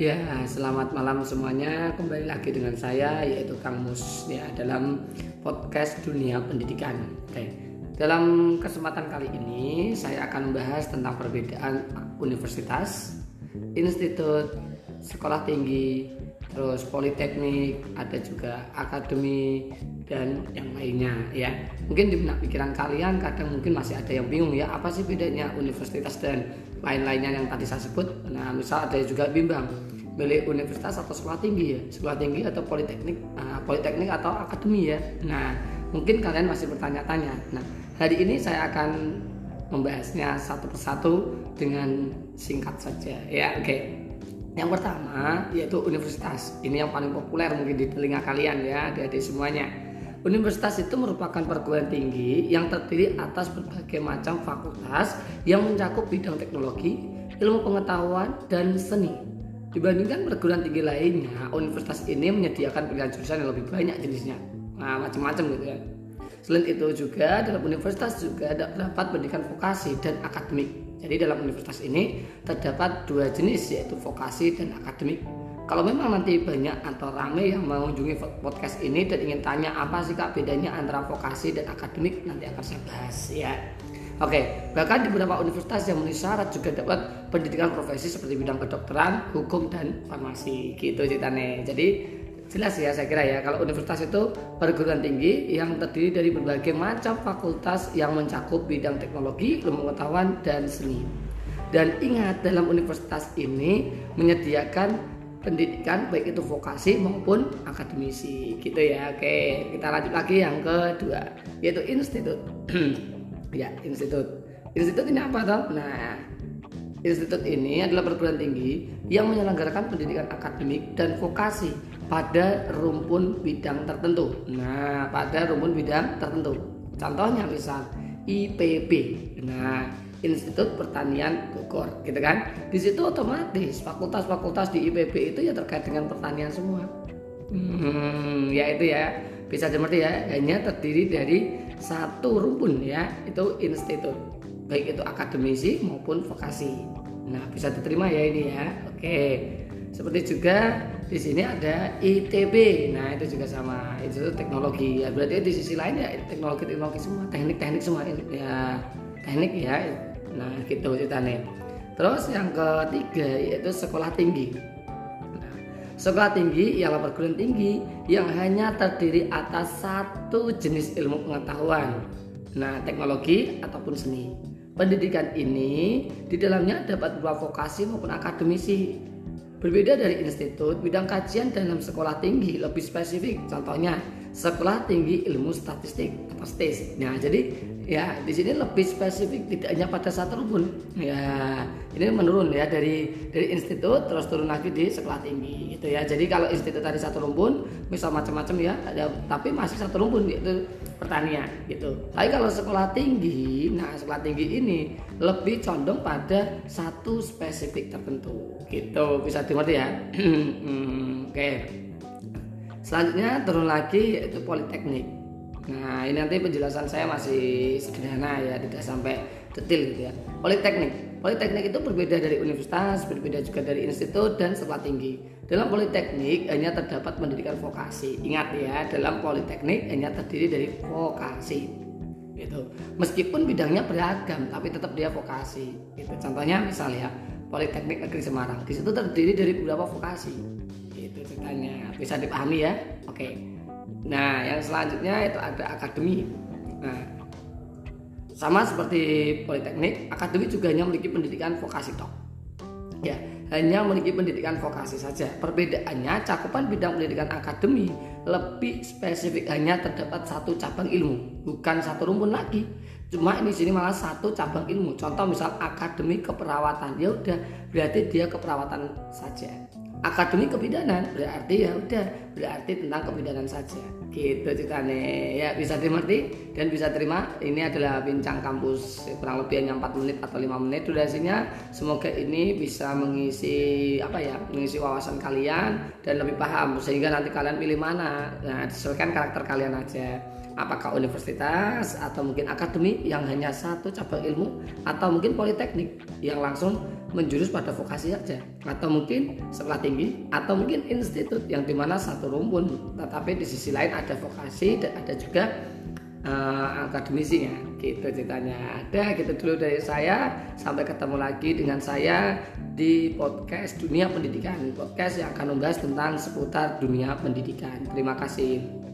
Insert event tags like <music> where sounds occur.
Ya, selamat malam semuanya. Kembali lagi dengan saya yaitu Kang Mus ya dalam podcast Dunia Pendidikan. Oke. Dalam kesempatan kali ini saya akan membahas tentang perbedaan universitas, institut, sekolah tinggi, terus politeknik, ada juga akademi dan yang lainnya ya. Mungkin di benak pikiran kalian kadang mungkin masih ada yang bingung ya apa sih bedanya universitas dan lain-lainnya yang tadi saya sebut. Nah, misal ada juga bimbang milih universitas atau sekolah tinggi ya, sekolah tinggi atau politeknik, uh, politeknik atau akademi ya. Nah, mungkin kalian masih bertanya-tanya. Nah, Hari ini saya akan membahasnya satu persatu dengan singkat saja. Ya, oke. Okay. Yang pertama yaitu universitas. Ini yang paling populer mungkin di telinga kalian ya, adik-adik semuanya. Universitas itu merupakan perguruan tinggi yang terdiri atas berbagai macam fakultas yang mencakup bidang teknologi, ilmu pengetahuan, dan seni. Dibandingkan perguruan tinggi lainnya, universitas ini menyediakan pilihan jurusan yang lebih banyak jenisnya. Nah, macam-macam gitu ya. Selain itu juga dalam universitas juga terdapat pendidikan vokasi dan akademik. Jadi dalam universitas ini terdapat dua jenis yaitu vokasi dan akademik. Kalau memang nanti banyak atau rame yang mengunjungi podcast ini dan ingin tanya apa sih kak bedanya antara vokasi dan akademik nanti akan saya bahas ya. Oke, bahkan di beberapa universitas yang memenuhi syarat juga dapat pendidikan profesi seperti bidang kedokteran, hukum dan farmasi gitu ceritanya. Jadi jelas ya saya kira ya kalau universitas itu perguruan tinggi yang terdiri dari berbagai macam fakultas yang mencakup bidang teknologi, ilmu pengetahuan dan seni. Dan ingat dalam universitas ini menyediakan pendidikan baik itu vokasi maupun akademisi gitu ya. Oke, kita lanjut lagi yang kedua yaitu institut. <clears throat> ya, institut. Institut ini apa toh? Nah, institut ini adalah perguruan tinggi yang menyelenggarakan pendidikan akademik dan vokasi pada rumpun bidang tertentu. Nah, pada rumpun bidang tertentu. Contohnya misal IPB. Nah, Institut Pertanian Bogor, gitu kan? Di situ otomatis fakultas-fakultas di IPB itu ya terkait dengan pertanian semua. Hmm, ya itu ya bisa dimengerti ya hanya terdiri dari satu rumpun ya itu institut baik itu akademisi maupun vokasi. Nah bisa diterima ya ini ya. Oke seperti juga di sini ada ITB. Nah, itu juga sama. Itu teknologi. Ya, berarti di sisi lain ya teknologi-teknologi semua, teknik-teknik semua ya. Teknik ya. Nah, gitu ceritanya. Terus yang ketiga yaitu sekolah tinggi. Sekolah tinggi ialah perguruan tinggi yang hanya terdiri atas satu jenis ilmu pengetahuan. Nah, teknologi ataupun seni. Pendidikan ini di dalamnya dapat berupa vokasi maupun akademisi Berbeda dari institut, bidang kajian dalam sekolah tinggi lebih spesifik. Contohnya, sekolah tinggi ilmu statistik atau STIS. Nah, jadi ya di sini lebih spesifik tidak hanya pada satu rumpun. Ya, ini menurun ya dari dari institut terus turun lagi di sekolah tinggi gitu ya. Jadi kalau institut tadi satu rumpun, misal macam-macam ya, ada tapi masih satu rumpun yaitu pertanian gitu. Tapi kalau sekolah tinggi, nah sekolah tinggi ini lebih condong pada satu spesifik tertentu gitu. Bisa dimengerti ya. <clears throat> hmm, Oke. Okay. Selanjutnya turun lagi yaitu politeknik. Nah ini nanti penjelasan saya masih sederhana ya, tidak sampai detail gitu ya. Politeknik Politeknik itu berbeda dari universitas, berbeda juga dari institut dan sekolah tinggi. Dalam politeknik hanya terdapat pendidikan vokasi. Ingat ya, dalam politeknik hanya terdiri dari vokasi. Gitu. Meskipun bidangnya beragam, tapi tetap dia vokasi. Gitu. Contohnya misalnya Politeknik Negeri Semarang. Di situ terdiri dari beberapa vokasi. Itu ceritanya. Bisa dipahami ya? Oke. Nah, yang selanjutnya itu ada akademi. Nah, sama seperti politeknik, akademi juga hanya memiliki pendidikan vokasi tok. Ya, hanya memiliki pendidikan vokasi saja. Perbedaannya cakupan bidang pendidikan akademi lebih spesifik hanya terdapat satu cabang ilmu, bukan satu rumpun lagi. Cuma ini sini malah satu cabang ilmu. Contoh misal akademi keperawatan, ya udah berarti dia keperawatan saja akademi kebidanan. Berarti ya udah berarti tentang kebidanan saja. Gitu ceritanya. Ya bisa dimengerti dan bisa terima. Ini adalah bincang kampus kurang lebih hanya 4 menit atau 5 menit durasinya. Semoga ini bisa mengisi apa ya mengisi wawasan kalian dan lebih paham sehingga nanti kalian pilih mana. Nah disesuaikan karakter kalian aja. Apakah universitas atau mungkin akademi yang hanya satu cabang ilmu atau mungkin politeknik yang langsung menjurus pada vokasi saja. Atau mungkin sekolah tinggi atau mungkin institut yang di mana satu rumpun tetapi di sisi lain ada vokasi dan ada juga uh, akademisinya gitu ceritanya. Ada gitu dulu dari saya. Sampai ketemu lagi dengan saya di podcast dunia pendidikan. Podcast yang akan membahas tentang seputar dunia pendidikan. Terima kasih